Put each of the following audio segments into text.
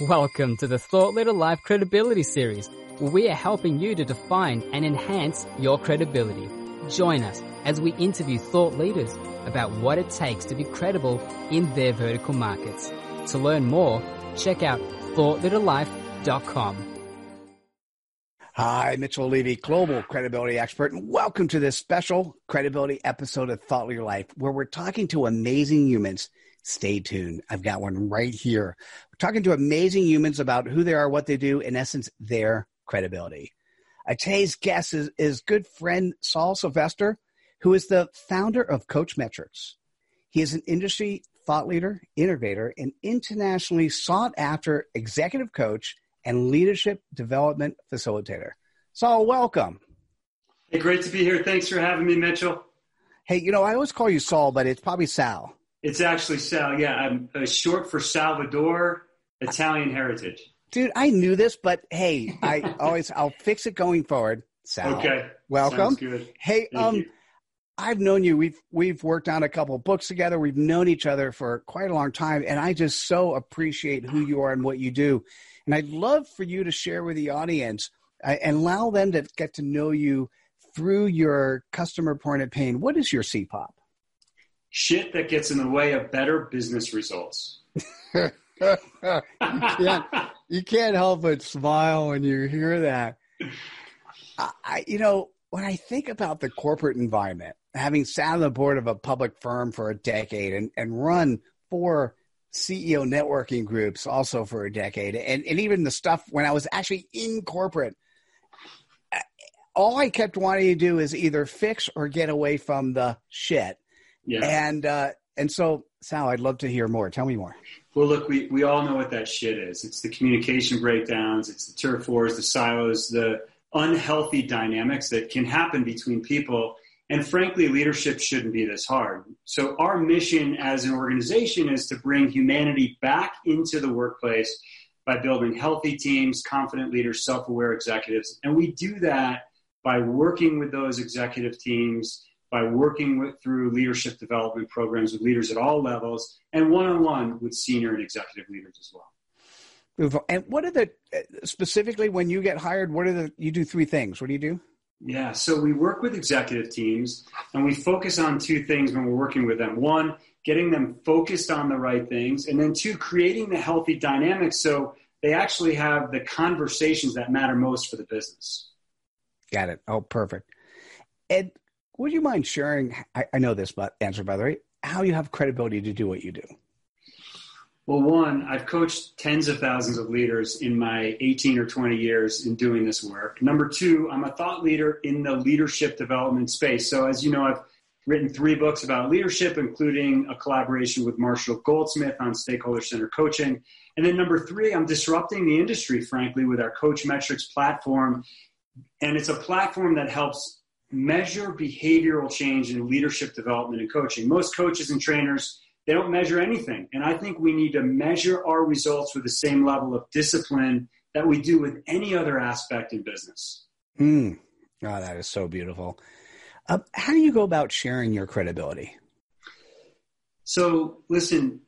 Welcome to the Thought Leader Life Credibility Series, where we are helping you to define and enhance your credibility. Join us as we interview thought leaders about what it takes to be credible in their vertical markets. To learn more, check out thoughtleaderlife.com. Hi, Mitchell Levy, global credibility expert, and welcome to this special credibility episode of Thought Leader Life, where we're talking to amazing humans Stay tuned. I've got one right here. We're talking to amazing humans about who they are, what they do, in essence, their credibility. Uh, today's guest is, is good friend Saul Silvestri, who is the founder of CoachMetrix. He is an industry thought leader, innovator, and internationally sought after executive coach and leadership development facilitator. Saul, welcome. Hey, great to be here. Thanks for having me, Mitchell. Hey, you know, I always call you Saul, but it's probably Sal. It's actually Sal. Yeah, I'm uh, short for Salvador, Italian heritage. Dude, I knew this, but hey, I always I'll fix it going forward. Sal, okay, welcome. Good. Hey, Thank um, you. I've known you. We've we've worked on a couple of books together. We've known each other for quite a long time, and I just so appreciate who you are and what you do. And I'd love for you to share with the audience uh, and allow them to get to know you through your customer point of pain. What is your CPOP? Shit that gets in the way of better business results. you, can't, you can't help but smile when you hear that. I, you know, when I think about the corporate environment, having sat on the board of a public firm for a decade and, and run four CEO networking groups also for a decade, and, and even the stuff when I was actually in corporate, all I kept wanting to do is either fix or get away from the shit. Yeah. And uh, and so, Sal, I'd love to hear more. Tell me more. Well, look, we, we all know what that shit is. It's the communication breakdowns, it's the turf wars, the silos, the unhealthy dynamics that can happen between people. And frankly, leadership shouldn't be this hard. So our mission as an organization is to bring humanity back into the workplace by building healthy teams, confident leaders, self-aware executives. And we do that by working with those executive teams, by working with, through leadership development programs with leaders at all levels, and one-on-one with senior and executive leaders as well. And what are the specifically when you get hired? What are the you do three things? What do you do? Yeah, so we work with executive teams and we focus on two things when we're working with them. One, getting them focused on the right things, and then two, creating the healthy dynamics so they actually have the conversations that matter most for the business. Got it. Oh, perfect. Ed, would you mind sharing? I, I know this, but answer by the way, how you have credibility to do what you do. Well, one, I've coached tens of thousands of leaders in my 18 or 20 years in doing this work. Number two, I'm a thought leader in the leadership development space. So, as you know, I've written three books about leadership, including a collaboration with Marshall Goldsmith on stakeholder center coaching. And then number three, I'm disrupting the industry, frankly, with our CoachMetrix platform. And it's a platform that helps measure behavioral change in leadership development and coaching. Most coaches and trainers they don't measure anything. And I think we need to measure our results with the same level of discipline that we do with any other aspect in business. Mm. Oh, that is so beautiful. Uh, how do you go about sharing your credibility? So, listen,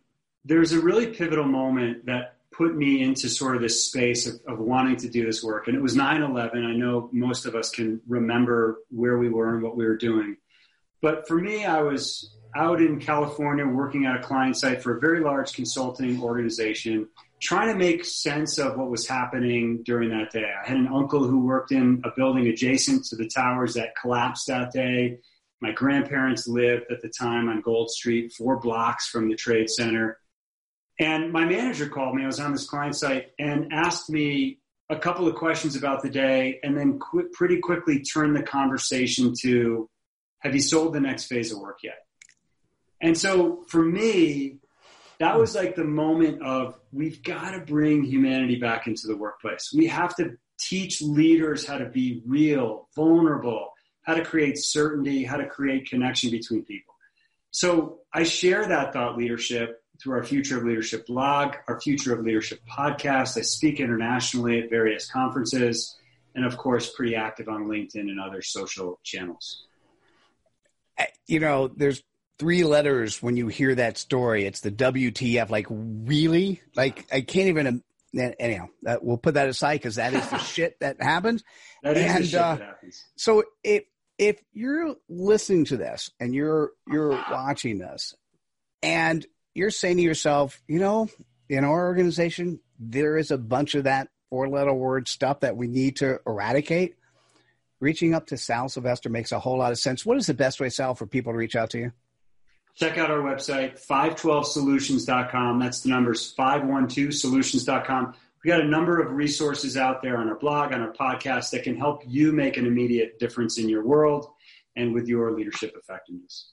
there's a really pivotal moment that put me into sort of this space of, of wanting to do this work. And it was 9 11. I know most of us can remember where we were and what we were doing. But for me, I was out in California working at a client site for a very large consulting organization, trying to make sense of what was happening during that day. I had an uncle who worked in a building adjacent to the towers that collapsed that day. My grandparents lived at the time on Gold Street, four blocks from the trade center. And my manager called me. I was on this client site and asked me a couple of questions about the day, and then qu- pretty quickly turned the conversation to Have you sold the next phase of work yet? And so for me, that was like the moment of we've got to bring humanity back into the workplace. We have to teach leaders how to be real, vulnerable, how to create certainty, how to create connection between people. So I share that thought leadership through our Future of Leadership blog, our Future of Leadership podcast. I speak internationally at various conferences, and of course, pretty active on LinkedIn and other social channels. You know, there's three letters when you hear that story. It's the WTF. Like, really? Like, I can't even anyhow, uh, we'll put that aside because that is the shit that happens. That is and, the shit uh, that happens. So if if you're listening to this and you're you're watching this, and you're saying to yourself, you know, in our organization, there is a bunch of that four letter word stuff that we need to eradicate. Reaching up to Sal Silvestri makes a whole lot of sense. What is the best way, Sal, for people to reach out to you? Check out our website, 512solutions.com. That's the numbers 512solutions.com. We got a number of resources out there on our blog, on our podcast that can help you make an immediate difference in your world and with your leadership effectiveness.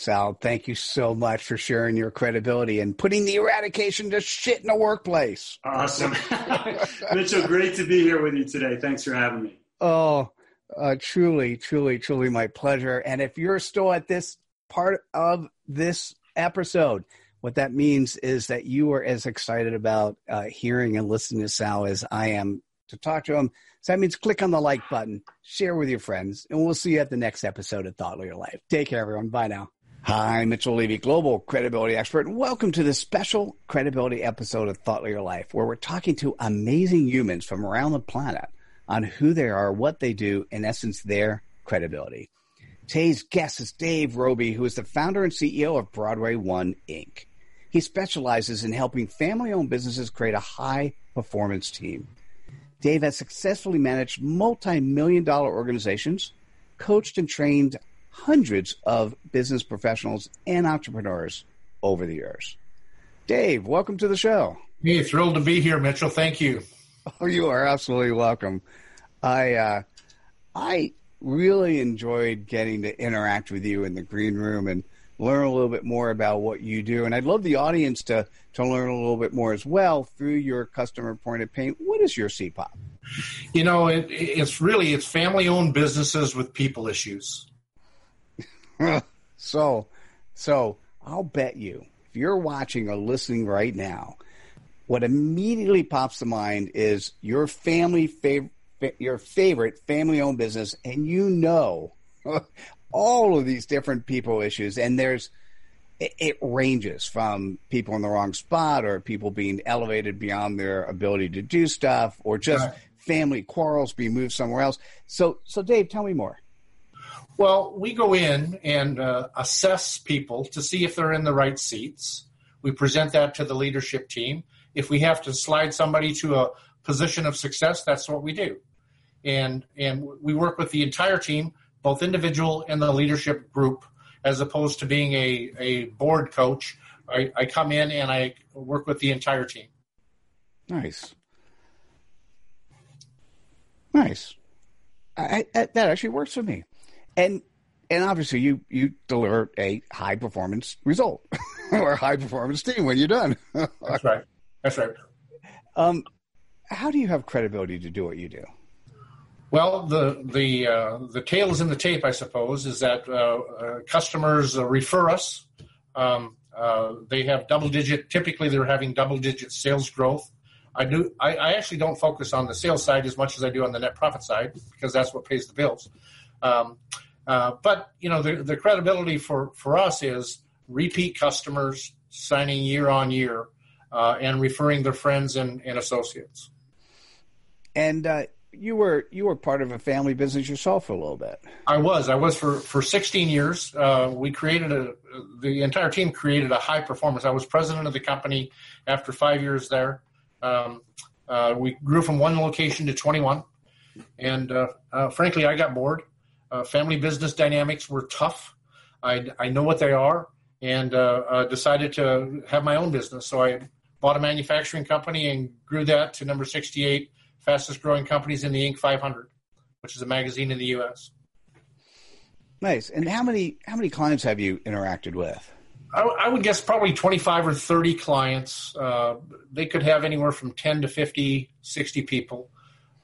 Sal, thank you so much for sharing your credibility and putting the eradication to shit in the workplace. Awesome. Mitchell, great to be here with you today. Thanks for having me. Oh, uh, truly, truly, truly my pleasure. And if you're still at this part of this episode, what that means is that you are as excited about uh, hearing and listening to Sal as I am to talk to him. So that means click on the like button, share with your friends, and we'll see you at the next episode of Thought Leader Life. Take care, everyone. Bye now. Hi, Mitchell Levy, global credibility expert, and welcome to this special credibility episode of Thought Leader Life, where we're talking to amazing humans from around the planet on who they are, what they do, in essence, their credibility. Today's guest is Dave Roby, who is the founder and CEO of Broadway One Inc. He specializes in helping family owned businesses create a high performance team. Dave has successfully managed multi million dollar organizations, coached and trained hundreds of business professionals and entrepreneurs over the years. Dave, welcome to the show. Hey, thrilled to be here, Mitchell. Thank you. Oh, you are absolutely welcome. I uh, I really enjoyed getting to interact with you in the green room and learn a little bit more about what you do. And I'd love the audience to to learn a little bit more as well through your customer point of pain. What is your CPOP? You know, it, it's really it's family owned businesses with people issues. so, so I'll bet you if you're watching or listening right now, what immediately pops to mind is your family favorite, your favorite family-owned business, and you know all of these different people issues, and there's it, ranges from people in the wrong spot or people being elevated beyond their ability to do stuff or just right. family quarrels being moved somewhere else. So, so Dave, tell me more. Well, we go in and uh, assess people to see if they're in the right seats. We present that to the leadership team. If we have to slide somebody to a position of success, that's what we do. And and we work with the entire team, both individual and the leadership group, as opposed to being a, a board coach. I, I come in and I work with the entire team. Nice. Nice. I, I, that actually works for me and and obviously you you deliver a high performance result or a high performance team when you're done. That's right. That's right. Um, how do you have credibility to do what you do? Well, the the uh, the tail is in the tape, I suppose. Is that uh, uh, customers uh, refer us? Um, uh, they have double digit. Typically, they're having double digit sales growth. I do. I, I, actually don't focus on the sales side as much as I do on the net profit side because that's what pays the bills. Um, uh, but you know, the, the credibility for for us is repeat customers signing year on year uh, and referring their friends and, and associates. And uh, you were you were part of a family business yourself for a little bit. I was. I was for for 16 years. Uh, we created a the entire team created a high performance. I was president of the company after five years there. Um, uh, we grew from one location to 21, and uh, frankly, I got bored. Uh, family business dynamics were tough. I, I know what they are and uh, uh, decided to have my own business. So I bought a manufacturing company and grew that to number 68 fastest growing companies in the Inc. 500, which is a magazine in the U.S. Nice. And how many how many clients have you interacted with? I, I would guess probably 25 or 30 clients. Uh, they could have anywhere from 10 to 50, 60 people.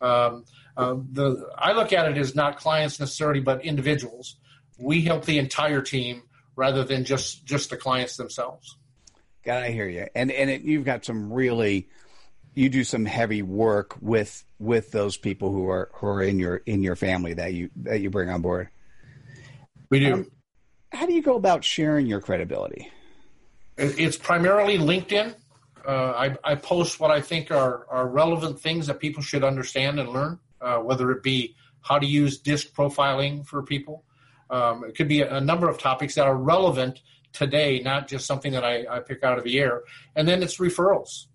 Um, uh, the I look at it as not clients necessarily, but individuals. We help the entire team rather than just just the clients themselves. God, I hear you, and and it, you've got some really, you do some heavy work with with those people who are who are in your in your family that you that you bring on board. We do. Um, how do you go about sharing your credibility? It's primarily LinkedIn. Uh, I, I, post what I think are, are relevant things that people should understand and learn, uh, whether it be how to use disc profiling for people. Um, it could be a, a, number of topics that are relevant today, not just something that I, I pick out of the air. And then it's referrals.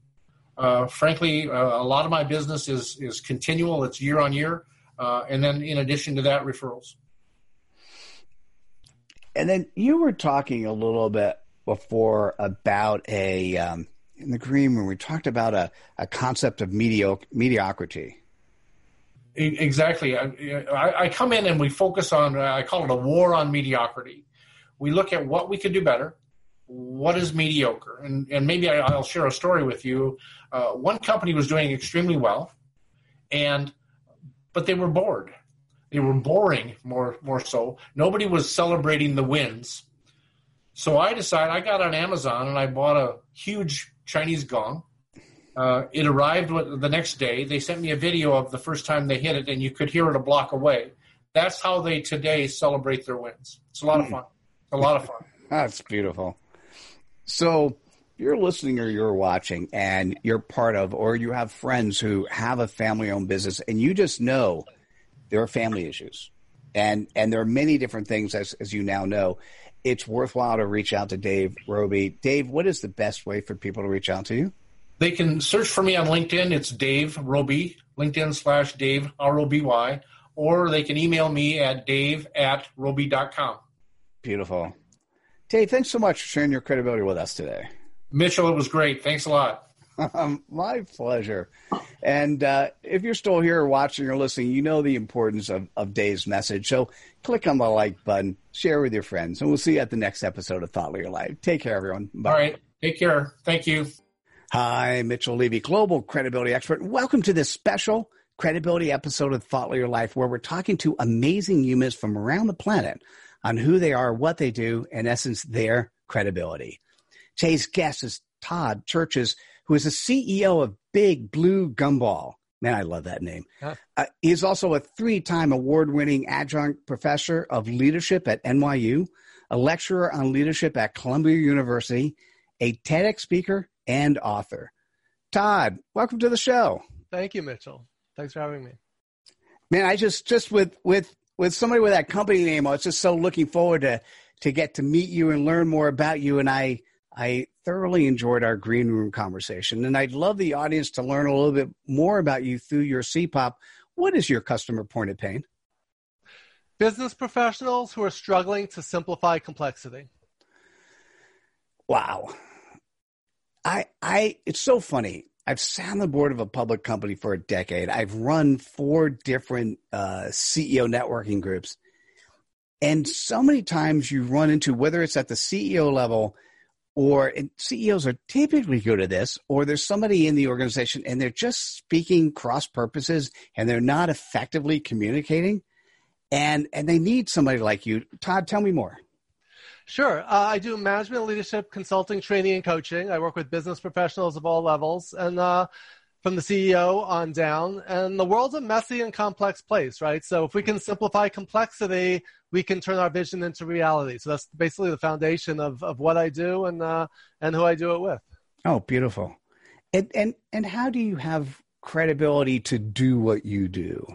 Uh, frankly, uh, a lot of my business is is continual. It's year on year, uh, and then in addition to that, referrals. And then you were talking a little bit before about a um, in the green room. We talked about a, a concept of medioc- mediocrity. Exactly. I, I, come in and we focus on. I call it a war on mediocrity. We look at what we could do better. What is mediocre? And and maybe I, will share a story with you. Uh, one company was doing extremely well, and but they were bored. They were boring more more so. Nobody was celebrating the wins so I decided I got on Amazon and I bought a huge Chinese gong. Uh, it arrived the next day. They sent me a video of the first time they hit it, and you could hear it a block away. That's how they today celebrate their wins. It's a lot of fun. a lot of fun. That's beautiful. So you're listening or you're watching, and you're part of, or you have friends who have a family-owned business, and you just know there are family issues, and and there are many different things as as you now know it's worthwhile to reach out to Dave Roby. Dave, what is the best way for people to reach out to you? They can search for me on LinkedIn. It's Dave Roby, LinkedIn slash Dave, R O B Y, or they can email me at dave at roby.com. Beautiful. Dave, thanks so much for sharing your credibility with us today. Mitchell, it was great. Thanks a lot. Um, my pleasure. And uh, if you're still here watching or listening, you know the importance of, of Dave's message. So click on the like button, share with your friends, and we'll see you at the next episode of Thought Leader Life. Take care, everyone. Bye. All right. Take care. Thank you. Hi, Mitchell Levy, global credibility expert. Welcome to this special credibility episode of Thought Leader Life, where we're talking to amazing humans from around the planet on who they are, what they do, in essence, their credibility. Today's guest is Todd Cherches who is the CEO of Big Blue Gumball. Man, I love that name. Huh. Uh, he's also a three time award winning adjunct professor of leadership at NYU, a lecturer on leadership at Columbia University, a TEDx speaker, and author. Todd, welcome to the show. Thank you, Mitchell. Thanks for having me. Man, I just just with with with somebody with that company name, I was just so looking forward to to get to meet you and learn more about you. And I I thoroughly enjoyed our green room conversation, and I'd love the audience to learn a little bit more about you through your CPOP. What is your customer point of pain? Business professionals who are struggling to simplify complexity. Wow. I, I, it's so funny. I've sat on the board of a public company for a decade. I've run four different uh, CEO networking groups. And so many times you run into, whether it's at the CEO level, or CEOs are typically good at this, or there's somebody in the organization and they're just speaking cross purposes and they're not effectively communicating, and and they need somebody like you. Todd, tell me more. Sure. Uh, I do management, leadership, consulting, training, and coaching. I work with business professionals of all levels, and uh, from the CEO on down. And the world's a messy and complex place, right? So if we can simplify complexity, we can turn our vision into reality. So that's basically the foundation of, of what I do and uh, and who I do it with. Oh, beautiful. And and and how do you have credibility to do what you do?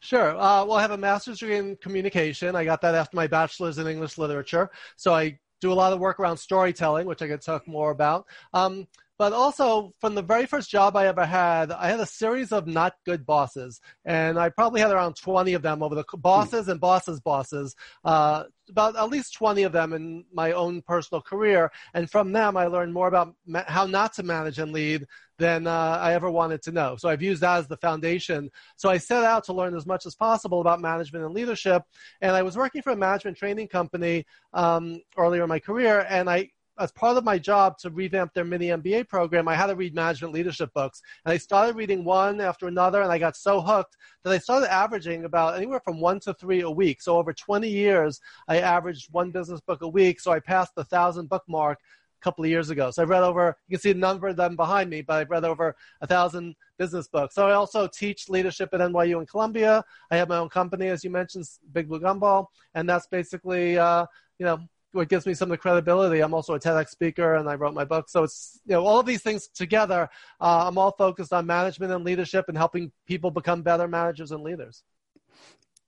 Sure. Uh, well, I have a master's degree in communication. I got that after my bachelor's in English literature. So I do a lot of work around storytelling, which I could talk more about. Um, but also from the very first job I ever had, I had a series of not good bosses, and I probably had around 20 of them over the bosses and bosses' bosses, uh, about at least 20 of them in my own personal career. And from them, I learned more about ma- how not to manage and lead than uh, I ever wanted to know. So I've used that as the foundation. So I set out to learn as much as possible about management and leadership. And I was working for a management training company um, earlier in my career, and I as part of my job to revamp their mini MBA program, I had to read management leadership books. And I started reading one after another, and I got so hooked that I started averaging about anywhere from one to three a week. So over 20 years, I averaged one business book a week. So I passed the thousand book mark a couple of years ago. So I've read over, you can see a number of them behind me, but I've read over a thousand business books. So I also teach leadership at NYU and Columbia. I have my own company, as you mentioned, Big Blue Gumball, and that's basically, uh, you know, what gives me some of the credibility. I'm also a TEDx speaker and I wrote my book. So it's, you know, all of these things together, uh, I'm all focused on management and leadership and helping people become better managers and leaders.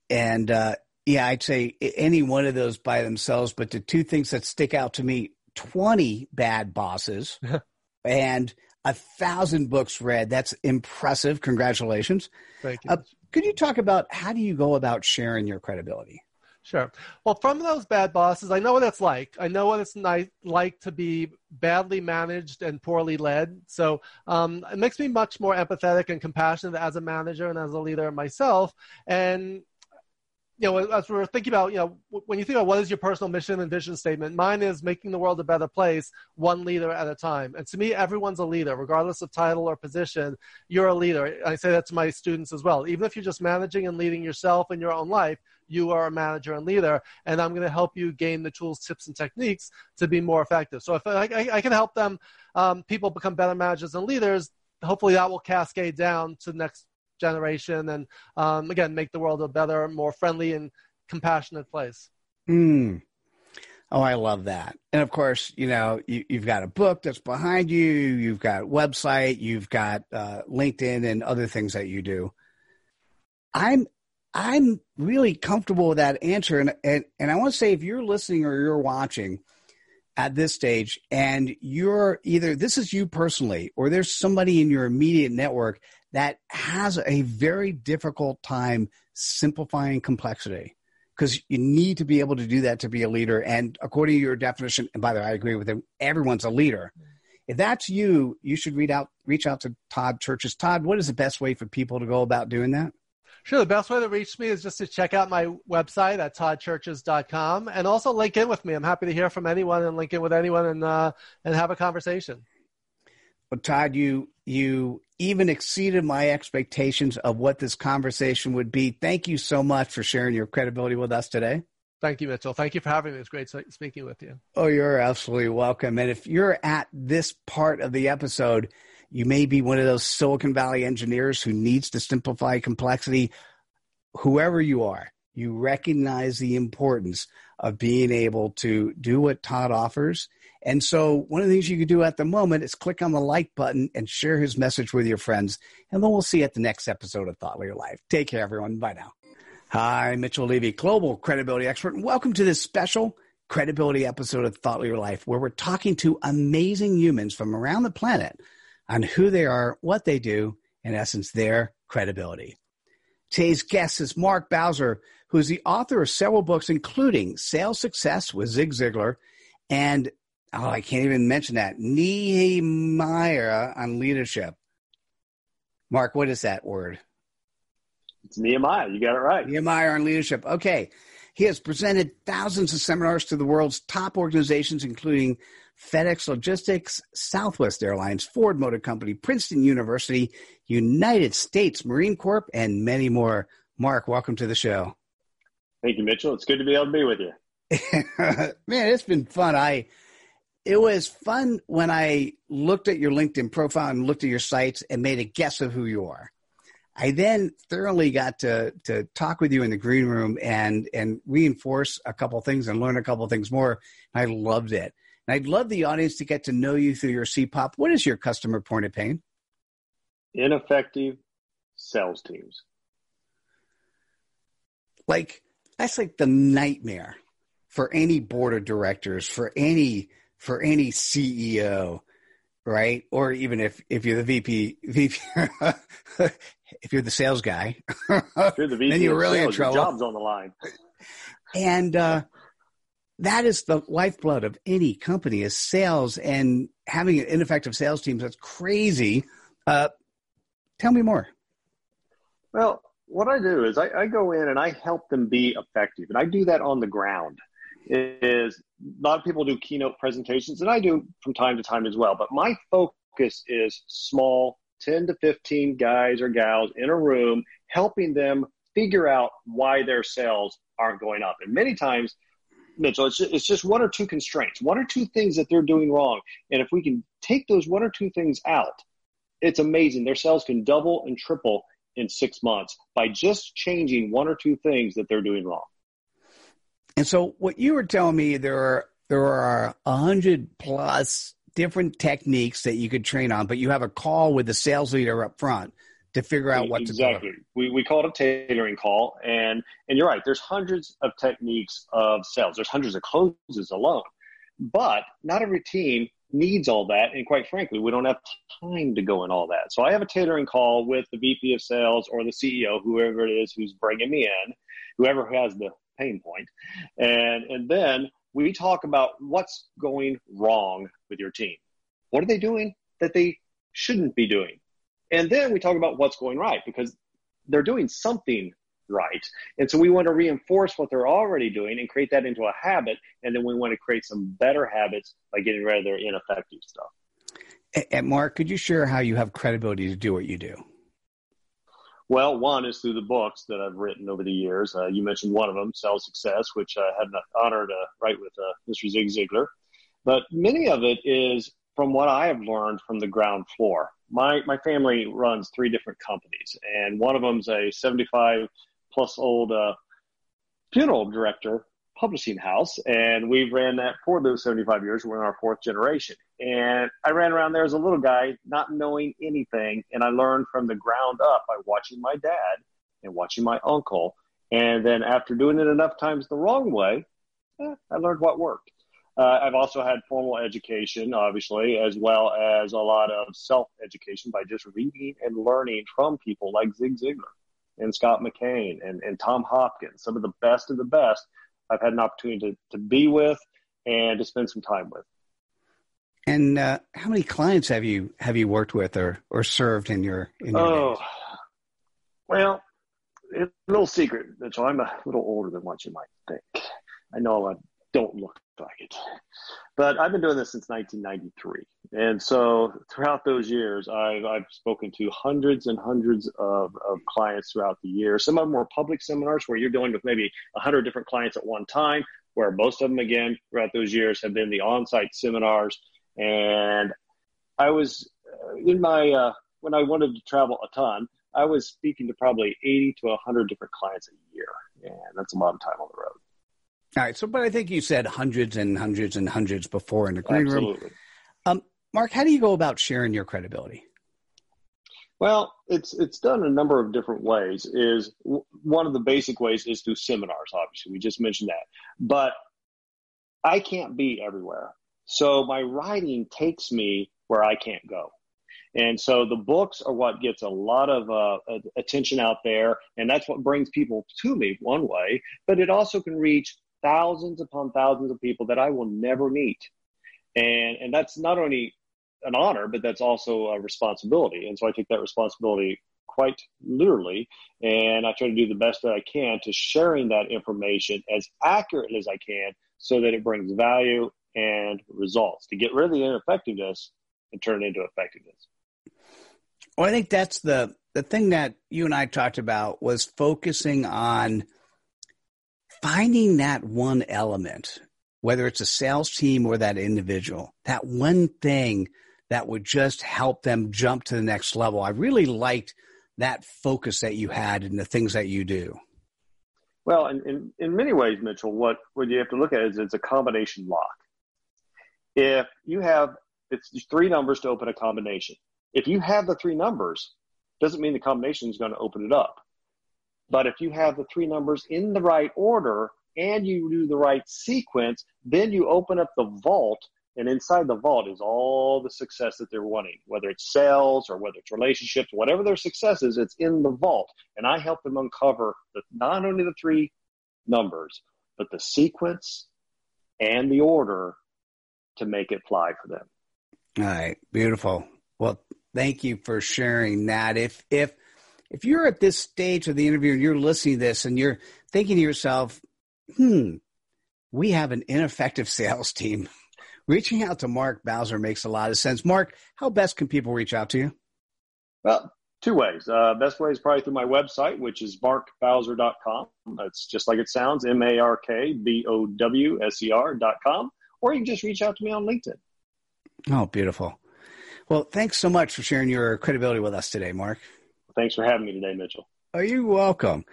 And, uh, yeah, I'd say any one of those by themselves, but the two things that stick out to me 20 bad bosses and a thousand books read. That's impressive. Congratulations. Thank you. Uh, could you talk about how do you go about sharing your credibility? Sure. Well, from those bad bosses, I know what it's like. I know what it's like to be badly managed and poorly led. So um, it makes me much more empathetic and compassionate as a manager and as a leader myself. And you know, as we're thinking about, you know, when you think about what is your personal mission and vision statement, mine is making the world a better place, one leader at a time. And to me, everyone's a leader, regardless of title or position. You're a leader. I say that to my students as well. Even if you're just managing and leading yourself in your own life, you are a manager and leader, and I'm going to help you gain the tools, tips, and techniques to be more effective. So if I, I, I can help them, um, people become better managers and leaders, hopefully that will cascade down to the next generation and um, again make the world a better more friendly and compassionate place. Mm. oh i love that. And of course you know you, have got a book that's behind you you've got website you've got uh, linkedin and other things that you do. I'm i'm really comfortable with that answer. And, and, and i want to say if you're listening or you're watching at this stage and you're either this is you personally or there's somebody in your immediate network that has a very difficult time simplifying complexity because you need to be able to do that to be a leader. And according to your definition, and by the way, I agree with him, everyone's a leader. If that's you, you should read out, reach out to Todd Cherches. Todd, what is the best way for people to go about doing that? Sure. The best way to reach me is just to check out my website at toddcherches.com and also link in with me. I'm happy to hear from anyone and link in with anyone and, uh, and have a conversation. Well, Todd, you you even exceeded my expectations of what this conversation would be. Thank you so much for sharing your credibility with us today. Thank you, Mitchell. Thank you for having me. It's great speaking with you. Oh, you're absolutely welcome. And if you're at this part of the episode, you may be one of those Silicon Valley engineers who needs to simplify complexity. Whoever you are, you recognize the importance of being able to do what Todd offers and so one of the things you can do at the moment is click on the like button and share his message with your friends. And then we'll see you at the next episode of Thought Leader Life. Take care, everyone. Bye now. Hi, Mitchell Levy, global credibility expert, and welcome to this special credibility episode of Thought Leader Life, where we're talking to amazing humans from around the planet on who they are, what they do, in essence, their credibility. Today's guest is Mark Bowser, who is the author of several books, including Sales Success with Zig Ziglar and oh, I can't even mention that. Nehemiah on leadership. Mark, what is that word? It's Nehemiah. You got it right. Nehemiah on leadership. Okay. He has presented thousands of seminars to the world's top organizations, including FedEx Logistics, Southwest Airlines, Ford Motor Company, Princeton University, United States Marine Corps, and many more. Mark, welcome to the show. Thank you, Mitchell. It's good to be able to be with you. Man, it's been fun. I it was fun when I looked at your LinkedIn profile and looked at your sites and made a guess of who you are. I then thoroughly got to to talk with you in the green room and and reinforce a couple things and learn a couple things more. I loved it. And I'd love the audience to get to know you through your CPOP. What is your customer point of pain? Ineffective sales teams. Like that's like the nightmare for any board of directors, for any for any CEO, right? Or even if if you're the VP, VP, if you're the sales guy, if you're the VP then you're really sales, in trouble. job's on the line. And uh, that is the lifeblood of any company is sales and having an ineffective sales team. That's crazy. Uh, tell me more. Well, what I do is I, I, go in and I help them be effective, and I do that on the ground is a lot of people do keynote presentations, and I do from time to time as well. But my focus is small, 10 to 15 guys or gals in a room, helping them figure out why their sales aren't going up. And many times, Mitchell, it's just, it's just one or two constraints, one or two things that they're doing wrong. And if we can take those one or two things out, it's amazing. Their sales can double and triple in six months by just changing one or two things that they're doing wrong. And so, what you were telling me, there are there are a hundred plus different techniques that you could train on, but you have a call with the sales leader up front to figure out what exactly. to do. We we call it a tailoring call, and and you're right. There's hundreds of techniques of sales. There's hundreds of closes alone, but not every team needs all that. And quite frankly, we don't have time to go in all that. So I have a tailoring call with the VP of sales or the CEO, whoever it is who's bringing me in, whoever has the pain point, and and then we talk about what's going wrong with your team. What are they doing that they shouldn't be doing? And then we talk about what's going right because they're doing something right. And so we want to reinforce what they're already doing and create that into a habit. And then we want to create some better habits by getting rid of their ineffective stuff. And Mark, could you share how you have credibility to do what you do? Well, one is through the books that I've written over the years. Uh, you mentioned one of them, Sales Success, which I had the honor to write with uh, Mr. Zig Ziglar. But many of it is from what I have learned from the ground floor. My my family runs three different companies, and one of them's a 75 plus old uh, funeral director publishing house, and we've ran that for those 75 years. We're in our fourth generation, and I ran around there as a little guy, not knowing anything, and I learned from the ground up by watching my dad and watching my uncle, and then after doing it enough times the wrong way, eh, I learned what worked. Uh, I've also had formal education, obviously, as well as a lot of self education by just reading and learning from people like Zig Ziglar and Scott McKain and, and Tom Hopkins, some of the best of the best I've had an opportunity to, to be with and to spend some time with. And uh, how many clients have you have you worked with or, or served in your in your oh, days? well, it's a little secret, Mitchell. I'm a little older than what you might think. I know I don't look But I've been doing this since 1993. And so throughout those years, I've, I've spoken to hundreds and hundreds of, of clients throughout the year. Some of them were public seminars where you're dealing with maybe 100 different clients at one time, where most of them, again, throughout those years have been the on site seminars. And I was uh, in my, uh, when I wanted to travel a ton, I was speaking to probably 80 to 100 different clients a year. And that's a lot of time on the road. All right. So, but I think you said hundreds and hundreds and hundreds before in the green Absolutely. room. Um, Mark, how do you go about sharing your credibility? Well, it's it's done a number of different ways. Is one of the basic ways is through seminars. Obviously, we just mentioned that, but I can't be everywhere. So my writing takes me where I can't go. And so the books are what gets a lot of uh, attention out there, and that's what brings people to me one way. But it also can reach thousands upon thousands of people that I will never meet, and and that's not only an honor, but that's also a responsibility. And so I take that responsibility quite literally, and I try to do the best that I can to sharing that information as accurately as I can, so that it brings value and results to get rid of the ineffectiveness and turn it into effectiveness. Well, I think that's the the thing that you and I talked about was focusing on finding that one element, whether it's a sales team or that individual, that one thing that would just help them jump to the next level. I really liked that focus that you had and the things that you do. Well, in, in, in many ways, Mitchell, what, what you have to look at is it's a combination lock. If you have, it's three numbers to open a combination. If you have the three numbers, doesn't mean the combination is going to open it up. But if you have the three numbers in the right order and you do the right sequence, then you open up the vault and inside the vault is all the success that they're wanting, whether it's sales or whether it's relationships, whatever their success is, it's in the vault. And I help them uncover the, not only the three numbers, but the sequence and the order to make it fly for them. All right. Beautiful. Well, thank you for sharing that. If, if, if you're at this stage of the interview and you're listening to this and you're thinking to yourself, hmm, we have an ineffective sales team. Reaching out to Mark Bowser makes a lot of sense. Mark, how best can people reach out to you? Well, two ways. Uh, best way is probably through my website, which is markbowser.com. That's just like it sounds, M A R K B O W S E R.com. Or you can just reach out to me on LinkedIn. Oh, beautiful. Well, thanks so much for sharing your credibility with us today, Mark. Thanks for having me today, Mitchell. Are you welcome?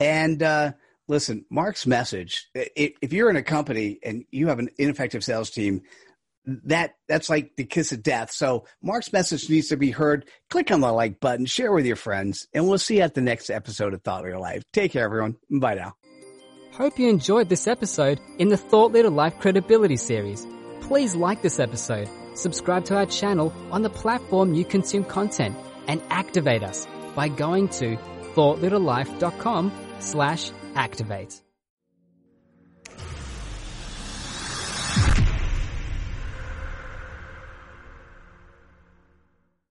And uh, listen, Mark's message, if you're in a company and you have an ineffective sales team, that that's like the kiss of death. So Mark's message needs to be heard. Click on the like button, share with your friends, and we'll see you at the next episode of Thought Leader Life. Take care, everyone. Bye now. Hope you enjoyed this episode in the Thought Leader Life Credibility series. Please like this episode, subscribe to our channel on the platform you consume content, and activate us by going to thoughtleaderlife.com slash activate.